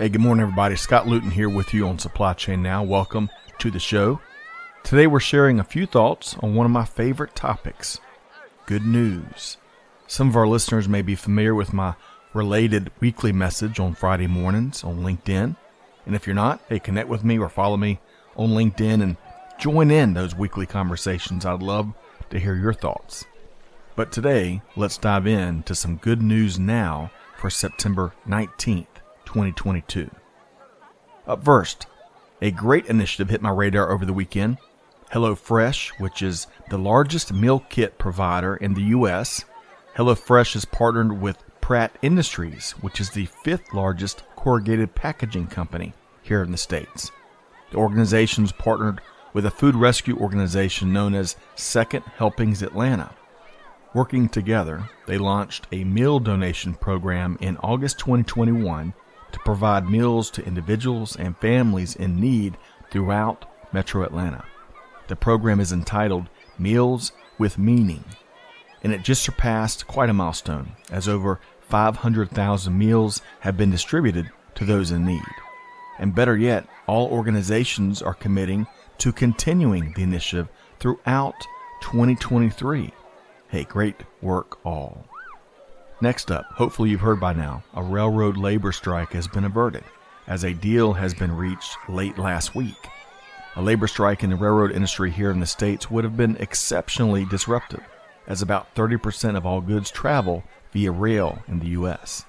Hey, good morning, everybody. Scott Luton here with you on Supply Chain Now. Welcome to the show. Today, we're sharing a few thoughts on one of my favorite topics good news. Some of our listeners may be familiar with my related weekly message on Friday mornings on LinkedIn. And if you're not, hey, connect with me or follow me on LinkedIn and join in those weekly conversations. I'd love to hear your thoughts. But today, let's dive in to some good news now for September 19th. 2022. Up first, a great initiative hit my radar over the weekend. HelloFresh, which is the largest meal kit provider in the U.S., HelloFresh has partnered with Pratt Industries, which is the fifth largest corrugated packaging company here in the States. The organization's partnered with a food rescue organization known as Second Helpings Atlanta. Working together, they launched a meal donation program in August 2021 to provide meals to individuals and families in need throughout Metro Atlanta. The program is entitled Meals with Meaning, and it just surpassed quite a milestone, as over 500,000 meals have been distributed to those in need. And better yet, all organizations are committing to continuing the initiative throughout 2023. Hey, great work, all. Next up, hopefully you've heard by now, a railroad labor strike has been averted as a deal has been reached late last week. A labor strike in the railroad industry here in the States would have been exceptionally disruptive, as about 30% of all goods travel via rail in the U.S.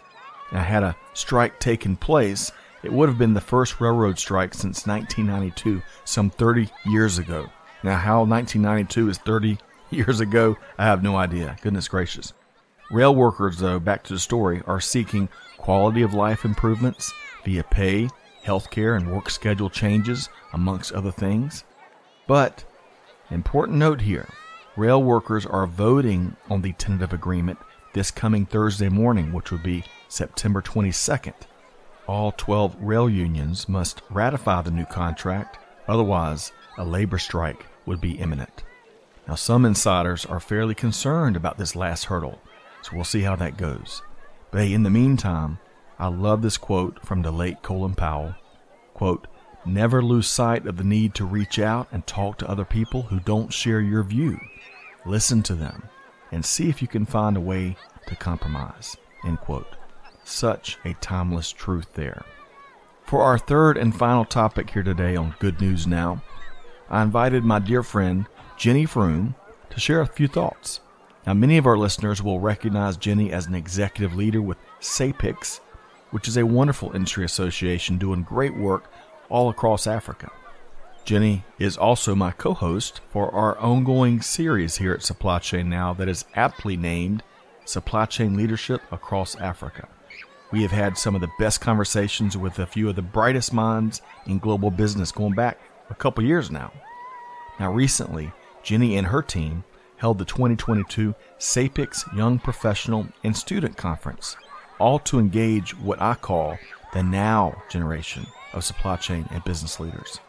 Now, had a strike taken place, it would have been the first railroad strike since 1992, some 30 years ago. Now, how 1992 is 30 years ago, I have no idea. Goodness gracious. Rail workers, though, back to the story, are seeking quality of life improvements via pay, healthcare, and work schedule changes, amongst other things. But, important note here rail workers are voting on the tentative agreement this coming Thursday morning, which would be September 22nd. All 12 rail unions must ratify the new contract, otherwise, a labor strike would be imminent. Now, some insiders are fairly concerned about this last hurdle so we'll see how that goes. But hey, in the meantime, I love this quote from the late Colin Powell. Quote, Never lose sight of the need to reach out and talk to other people who don't share your view. Listen to them and see if you can find a way to compromise. End quote. Such a timeless truth there. For our third and final topic here today on Good News Now, I invited my dear friend Jenny Froome to share a few thoughts. Now, many of our listeners will recognize Jenny as an executive leader with SAPICS, which is a wonderful industry association doing great work all across Africa. Jenny is also my co host for our ongoing series here at Supply Chain Now that is aptly named Supply Chain Leadership Across Africa. We have had some of the best conversations with a few of the brightest minds in global business going back a couple years now. Now, recently, Jenny and her team held the 2022 SAPICS Young Professional and Student Conference, all to engage what I call the now generation of supply chain and business leaders.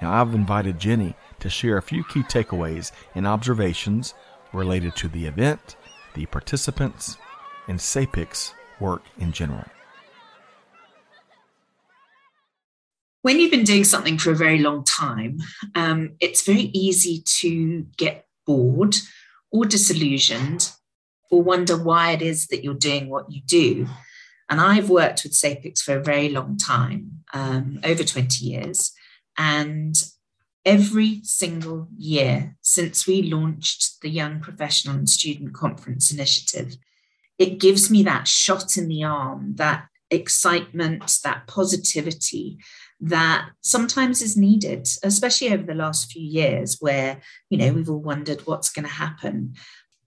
Now, I've invited Jenny to share a few key takeaways and observations related to the event, the participants, and SAPICS work in general. When you've been doing something for a very long time, um, it's very easy to get bored or disillusioned or wonder why it is that you're doing what you do. And I've worked with SAPICS for a very long time, um, over 20 years. And every single year since we launched the Young Professional and Student Conference Initiative, it gives me that shot in the arm, that excitement, that positivity that sometimes is needed, especially over the last few years where, you know, we've all wondered what's going to happen.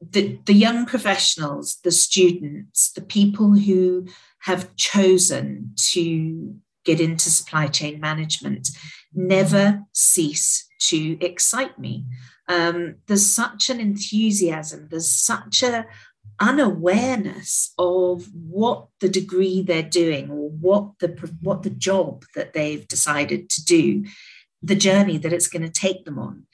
The, the young professionals, the students, the people who have chosen to get into supply chain management never cease to excite me. Um, there's such an enthusiasm, there's such a unawareness of what the degree they're doing or what the what the job that they've decided to do the journey that it's going to take them on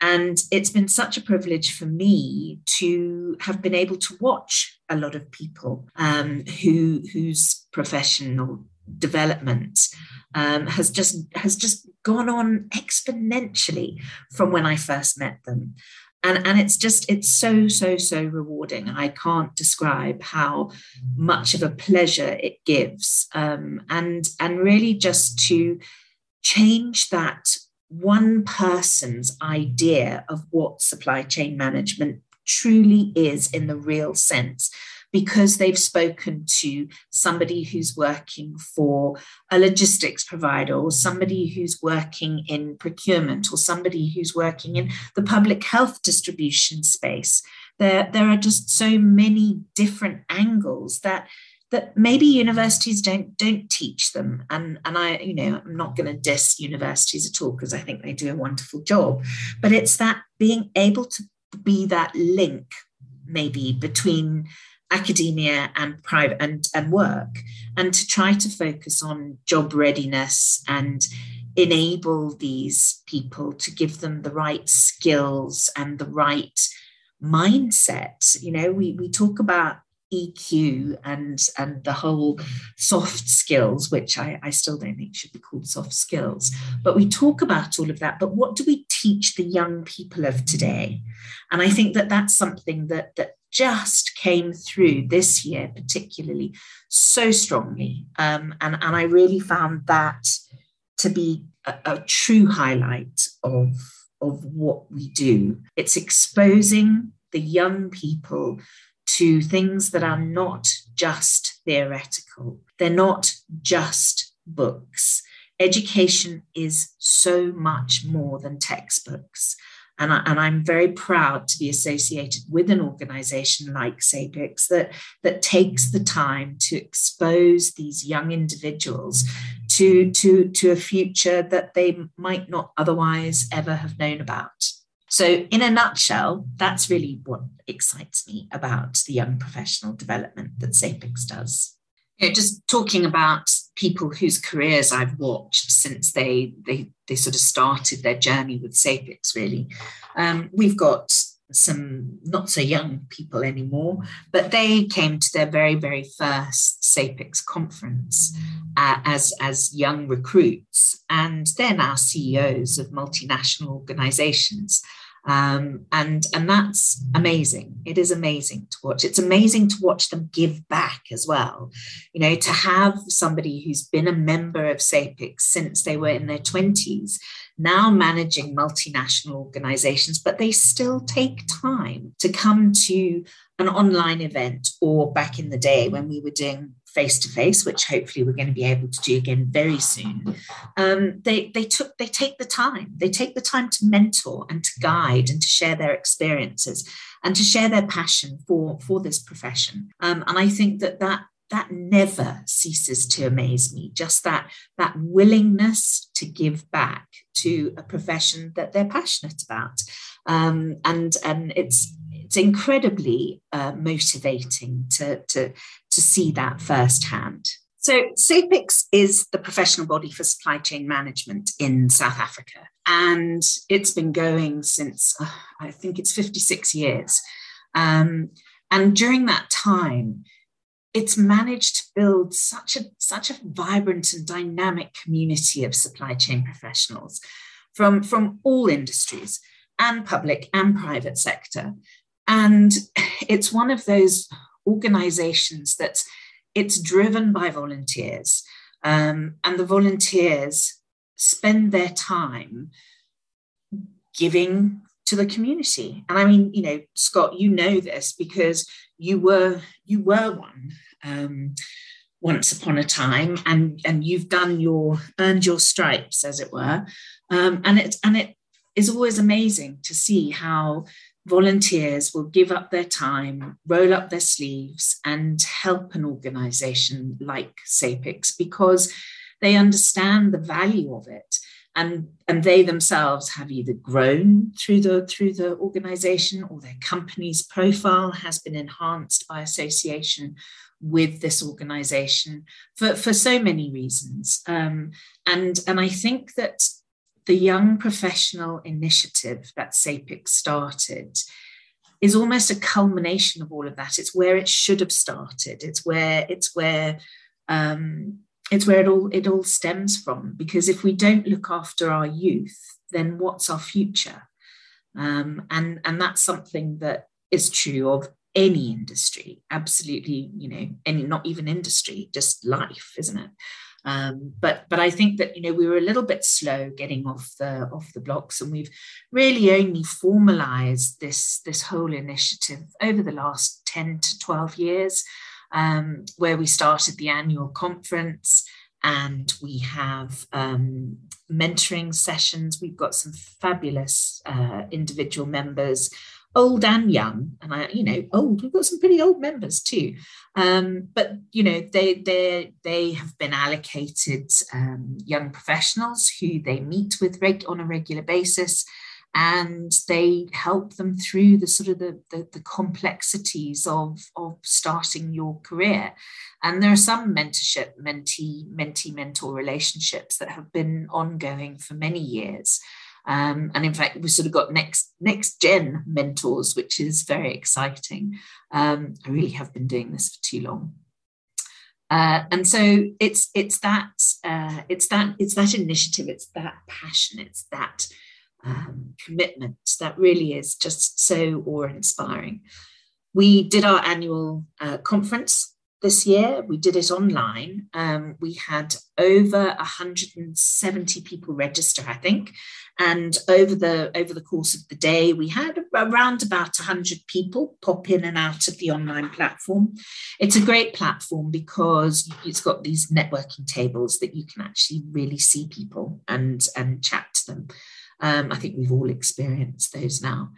and it's been such a privilege for me to have been able to watch a lot of people um, who whose professional development um, has just has just gone on exponentially from when I first met them. And, and it's just it's so so so rewarding. I can't describe how much of a pleasure it gives um, and and really just to change that one person's idea of what supply chain management truly is in the real sense because they've spoken to somebody who's working for a logistics provider or somebody who's working in procurement or somebody who's working in the public health distribution space. There, there are just so many different angles that that maybe universities don't don't teach them and and i you know i'm not going to diss universities at all because i think they do a wonderful job but it's that being able to be that link maybe between academia and private and, and work and to try to focus on job readiness and enable these people to give them the right skills and the right mindset you know we, we talk about EQ and and the whole soft skills, which I, I still don't think should be called soft skills. But we talk about all of that. But what do we teach the young people of today? And I think that that's something that that just came through this year, particularly so strongly. Um, and, and I really found that to be a, a true highlight of, of what we do. It's exposing the young people to things that are not just theoretical, they're not just books. Education is so much more than textbooks. And, I, am very proud to be associated with an organization like SAPICS that, that takes the time to expose these young individuals to, to, to a future that they might not otherwise ever have known about. So, in a nutshell, that's really what excites me about the young professional development that SAPICS does. You know, just talking about people whose careers I've watched since they they they sort of started their journey with SAPICS. Really, um, we've got some not so young people anymore, but they came to their very very first SAPICS conference uh, as as young recruits, and they're now CEOs of multinational organisations. Um, and and that's amazing. It is amazing to watch. It's amazing to watch them give back as well. You know, to have somebody who's been a member of SAPICS since they were in their twenties, now managing multinational organizations, but they still take time to come to an online event or back in the day when we were doing face to face, which hopefully we're going to be able to do again very soon. Um, they they took they take the time. They take the time to mentor and to guide and to share their experiences and to share their passion for for this profession. Um, and I think that that that never ceases to amaze me. Just that that willingness to give back to a profession that they're passionate about, um, and and it's it's incredibly uh, motivating to, to, to see that firsthand. So, SAPICS is the professional body for supply chain management in South Africa. And it's been going since, uh, I think it's 56 years. Um, and during that time, it's managed to build such a, such a vibrant and dynamic community of supply chain professionals from, from all industries and public and private sector. And it's one of those organizations that's it's driven by volunteers. Um, and the volunteers spend their time giving to the community. And I mean, you know, Scott, you know this because you were you were one um, once upon a time, and and you've done your earned your stripes, as it were. Um, and it and it is always amazing to see how volunteers will give up their time, roll up their sleeves, and help an organization like SAPICS because they understand the value of it. And, and they themselves have either grown through the through the organization or their company's profile has been enhanced by association with this organization for, for so many reasons. Um, and, and I think that the young professional initiative that SAPIC started is almost a culmination of all of that. It's where it should have started. It's where it's where um, it's where it all it all stems from. Because if we don't look after our youth, then what's our future? Um, and and that's something that is true of any industry. Absolutely, you know, any not even industry, just life, isn't it? Um, but but I think that you know we were a little bit slow getting off the off the blocks, and we've really only formalised this this whole initiative over the last ten to twelve years, um, where we started the annual conference and we have um, mentoring sessions. We've got some fabulous uh, individual members old and young, and I, you know, old. We've got some pretty old members too, um, but you know, they they they have been allocated um, young professionals who they meet with reg- on a regular basis, and they help them through the sort of the, the, the complexities of of starting your career. And there are some mentorship, mentee, mentee mentor relationships that have been ongoing for many years. Um, and in fact, we've sort of got next next gen mentors, which is very exciting. Um, I really have been doing this for too long. Uh, and so it's it's that uh, it's that it's that initiative, it's that passion, it's that um, commitment that really is just so awe-inspiring. We did our annual uh, conference this year. We did it online. Um, we had over 170 people register, I think, and over the over the course of the day, we had around about 100 people pop in and out of the online platform. It's a great platform because it's got these networking tables that you can actually really see people and and chat to them. Um, I think we've all experienced those now,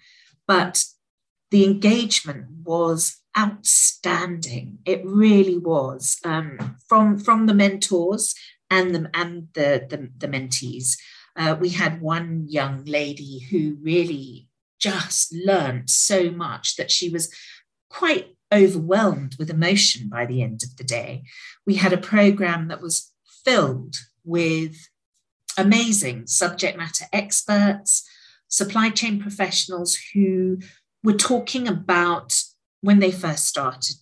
but the engagement was outstanding. It really was um, from from the mentors and the and the the, the mentees. Uh, we had one young lady who really just learned so much that she was quite overwhelmed with emotion by the end of the day. We had a program that was filled with amazing subject matter experts, supply chain professionals who were talking about when they first started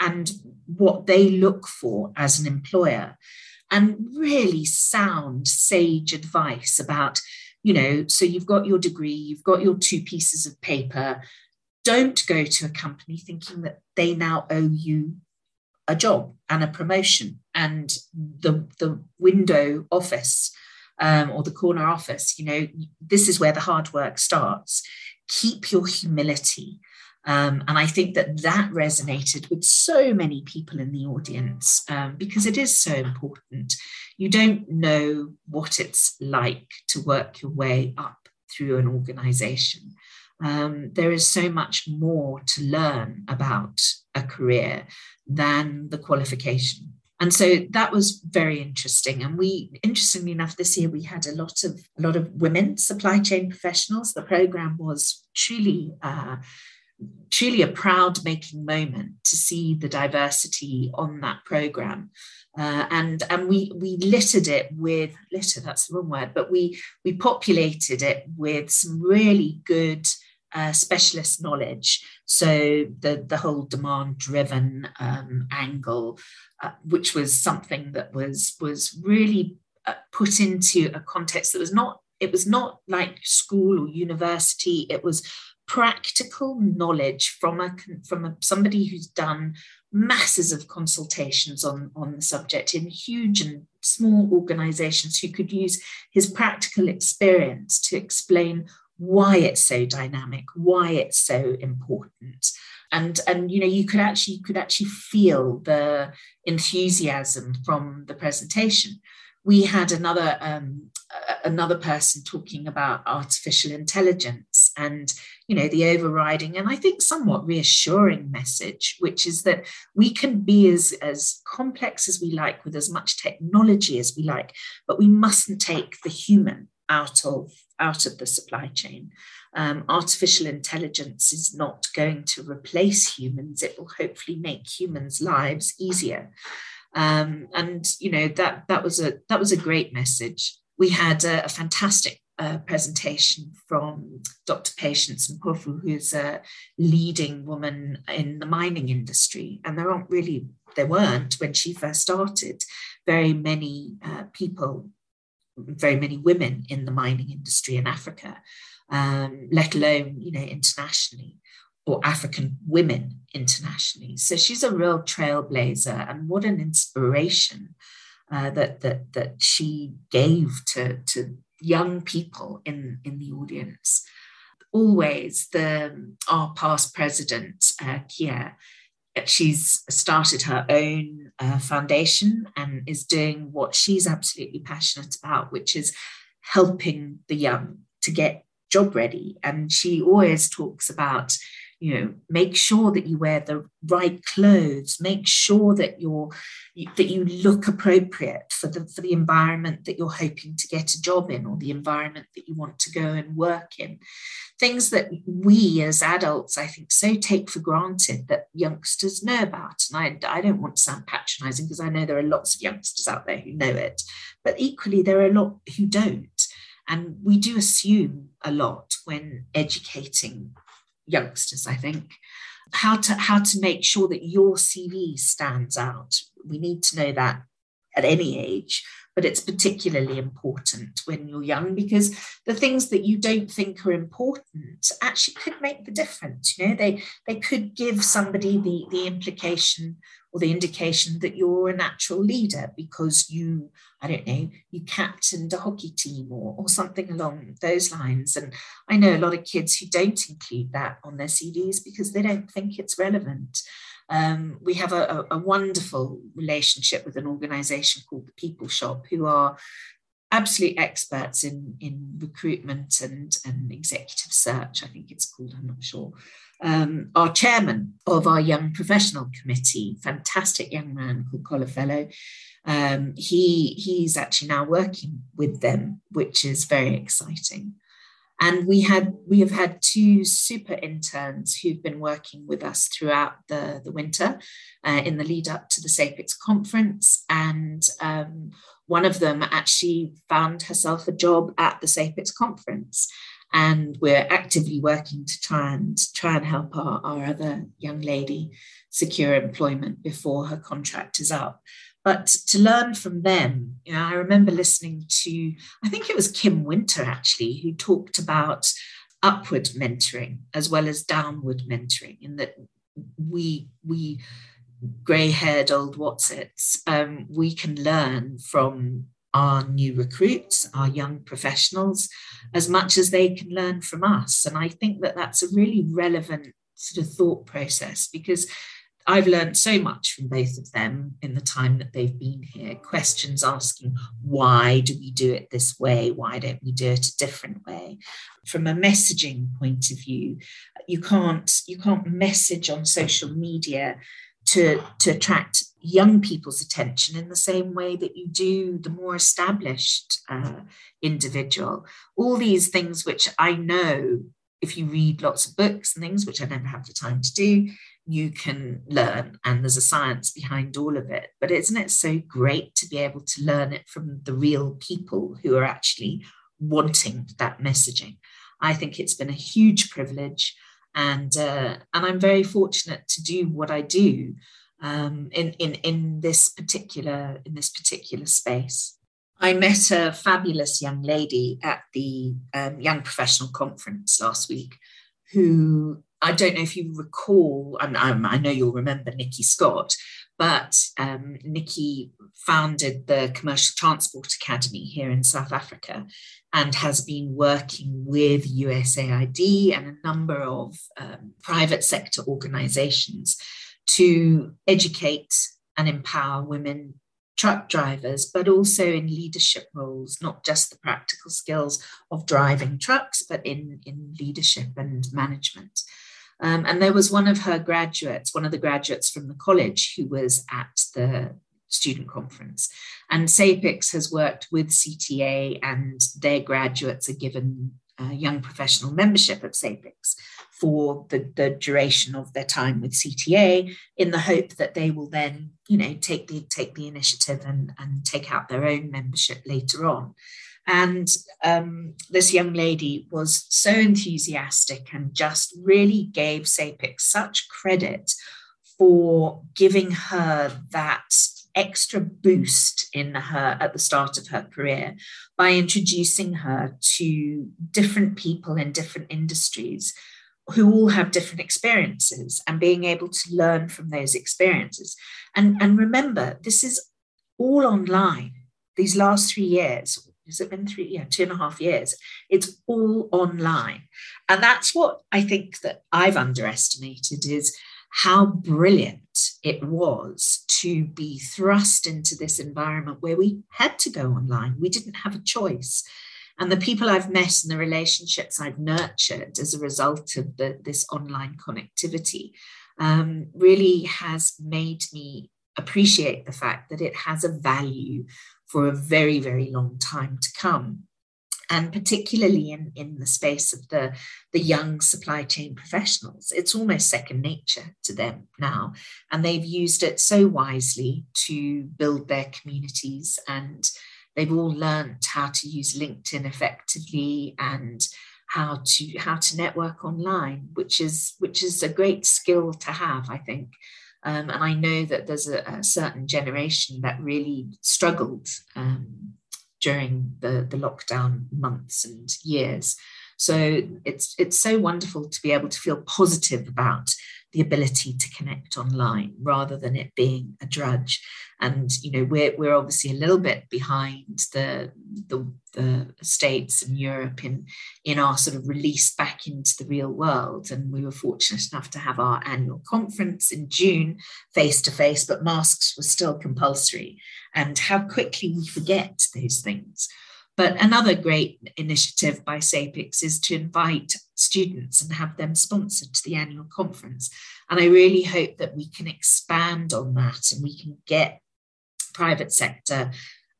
and what they look for as an employer and really sound sage advice about you know so you've got your degree you've got your two pieces of paper. Don't go to a company thinking that they now owe you a job and a promotion and the the window office um, or the corner office you know this is where the hard work starts keep your humility um, and I think that that resonated with so many people in the audience um, because it is so important. You don't know what it's like to work your way up through an organization. Um, there is so much more to learn about a career than the qualification. And so that was very interesting. And we, interestingly enough, this year we had a lot of a lot of women supply chain professionals. The program was truly uh, truly a proud making moment to see the diversity on that program. Uh, and and we we littered it with litter that's the wrong word but we we populated it with some really good uh, specialist knowledge. So the the whole demand driven um, angle uh, which was something that was was really uh, put into a context that was not it was not like school or university. It was practical knowledge from a from a, somebody who's done masses of consultations on on the subject in huge and small organizations who could use his practical experience to explain why it's so dynamic why it's so important. And and you know you could actually you could actually feel the enthusiasm from the presentation. We had another um, another person talking about artificial intelligence and you know the overriding and i think somewhat reassuring message which is that we can be as as complex as we like with as much technology as we like but we mustn't take the human out of out of the supply chain um, artificial intelligence is not going to replace humans it will hopefully make humans lives easier um, and you know that that was a that was a great message we had a, a fantastic uh, presentation from Dr. Patience Mpofu, who's a leading woman in the mining industry. And there aren't really, there weren't when she first started, very many uh, people, very many women in the mining industry in Africa, um, let alone, you know, internationally or African women internationally. So she's a real trailblazer, and what an inspiration uh, that that that she gave to to young people in in the audience. Always the our past president uh, she's started her own uh, foundation and is doing what she's absolutely passionate about, which is helping the young to get job ready. And she always talks about you know make sure that you wear the right clothes make sure that you're that you look appropriate for the for the environment that you're hoping to get a job in or the environment that you want to go and work in. Things that we as adults i think so take for granted that youngsters know about. And i, I don't want to sound patronizing because i know there are lots of youngsters out there who know it. But equally there are a lot who don't. And we do assume a lot when educating youngsters, I think. How to how to make sure that your CV stands out. We need to know that at any age, but it's particularly important when you're young because the things that you don't think are important actually could make the difference. You know, they they could give somebody the the implication or the indication that you're a natural leader because you, I don't know, you captained a hockey team or, or something along those lines. And I know a lot of kids who don't include that on their CVs because they don't think it's relevant. Um, we have a, a, wonderful relationship with an organization called the People Shop, who are absolute experts in, in recruitment and, and executive search, I think it's called, I'm not sure um, our chairman of our young professional committee, fantastic young man called Colafello. Um, he he's actually now working with them, which is very exciting. And we had we have had two super interns who've been working with us throughout the, the winter uh, in the lead up to the SAPICS conference. And um, one of them actually found herself a job at the SAPICS conference and we're actively working to try and try and help our, our other young lady secure employment before her contract is up but to learn from them you know i remember listening to i think it was kim winter actually who talked about upward mentoring as well as downward mentoring in that we we grey haired old whatsits um, we can learn from our new recruits, our young professionals, as much as they can learn from us. And I think that that's a really relevant sort of thought process because I've learned so much from both of them in the time that they've been here. Questions asking, why do we do it this way? Why don't we do it a different way? From a messaging point of view, you can't you can't message on social media to, to attract young people's attention in the same way that you do the more established uh, individual. All these things, which I know if you read lots of books and things, which I never have the time to do, you can learn. And there's a science behind all of it. But isn't it so great to be able to learn it from the real people who are actually wanting that messaging? I think it's been a huge privilege and uh, and I'm very fortunate to do what I do um, in in in this particular in this particular space. I met a fabulous young lady at the um, Young Professional Conference last week, who I don't know if you recall, and I know you'll remember Nikki Scott, but um, Nikki founded the Commercial Transport Academy here in South Africa and has been working with USAID and a number of um, private sector organizations to educate and empower women truck drivers, but also in leadership roles, not just the practical skills of driving trucks, but in, in leadership and management. Um, and there was one of her graduates, one of the graduates from the college, who was at the student conference. And SAPICS has worked with CTA, and their graduates are given uh, young professional membership at SAPICS for the, the duration of their time with CTA in the hope that they will then, you know, take the take the initiative and, and take out their own membership later on. And um, this young lady was so enthusiastic and just really gave SAPIC such credit for giving her that extra boost in her at the start of her career by introducing her to different people in different industries who all have different experiences and being able to learn from those experiences. And, and remember, this is all online. These last three years, has it been three, yeah, two and a half years? It's all online. And that's what I think that I've underestimated is how brilliant it was to be thrust into this environment where we had to go online. We didn't have a choice. And the people I've met and the relationships I've nurtured as a result of the, this online connectivity um, really has made me appreciate the fact that it has a value for a very, very long time to come. And particularly in, in the space of the, the young supply chain professionals, it's almost second nature to them now. And they've used it so wisely to build their communities and They've all learned how to use LinkedIn effectively and how to how to network online, which is which is a great skill to have, I think. Um, and I know that there's a, a, certain generation that really struggled um, during the, the lockdown months and years. So it's it's so wonderful to be able to feel positive about the ability to connect online rather than it being a drudge. And you know, we're we're obviously a little bit behind the the, the states and Europe in in our sort of release back into the real world. And we were fortunate enough to have our annual conference in June face to face, but masks were still compulsory. And how quickly we forget those things. But another great initiative by SAPICS is to invite students and have them sponsored to the annual conference. And I really hope that we can expand on that and we can get private sector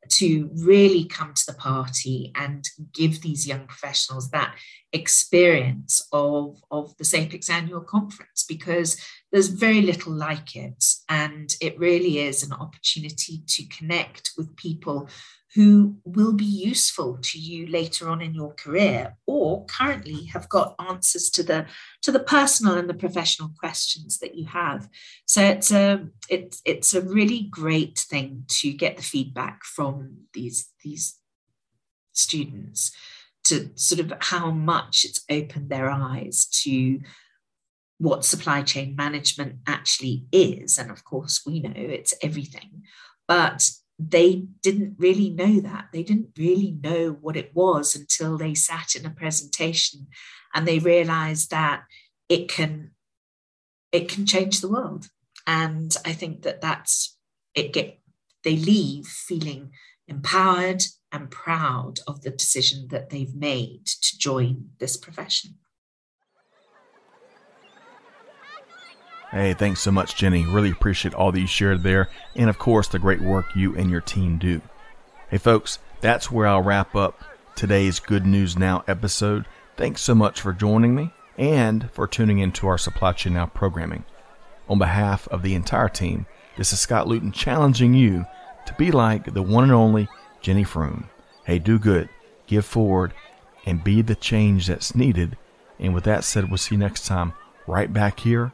to really come to the party and give these young professionals that experience of, of the SAPICS annual conference because there's very little like it. And it really is an opportunity to connect with people who will be useful to you later on in your career or currently have got answers to the to the personal and the professional questions that you have. So it's a it's it's a really great thing to get the feedback from these these students to sort of how much it's opened their eyes to what supply chain management actually is. And of course we know it's everything. But they didn't really know that. They didn't really know what it was until they sat in a presentation and they realized that it can it can change the world. And I think that that's it get they leave feeling empowered and proud of the decision that they've made to join this profession. Hey, thanks so much, Jenny. Really appreciate all that you shared there, and of course, the great work you and your team do. Hey, folks, that's where I'll wrap up today's Good News Now episode. Thanks so much for joining me and for tuning into our Supply Chain Now programming. On behalf of the entire team, this is Scott Luton challenging you to be like the one and only Jenny Froome. Hey, do good, give forward, and be the change that's needed. And with that said, we'll see you next time right back here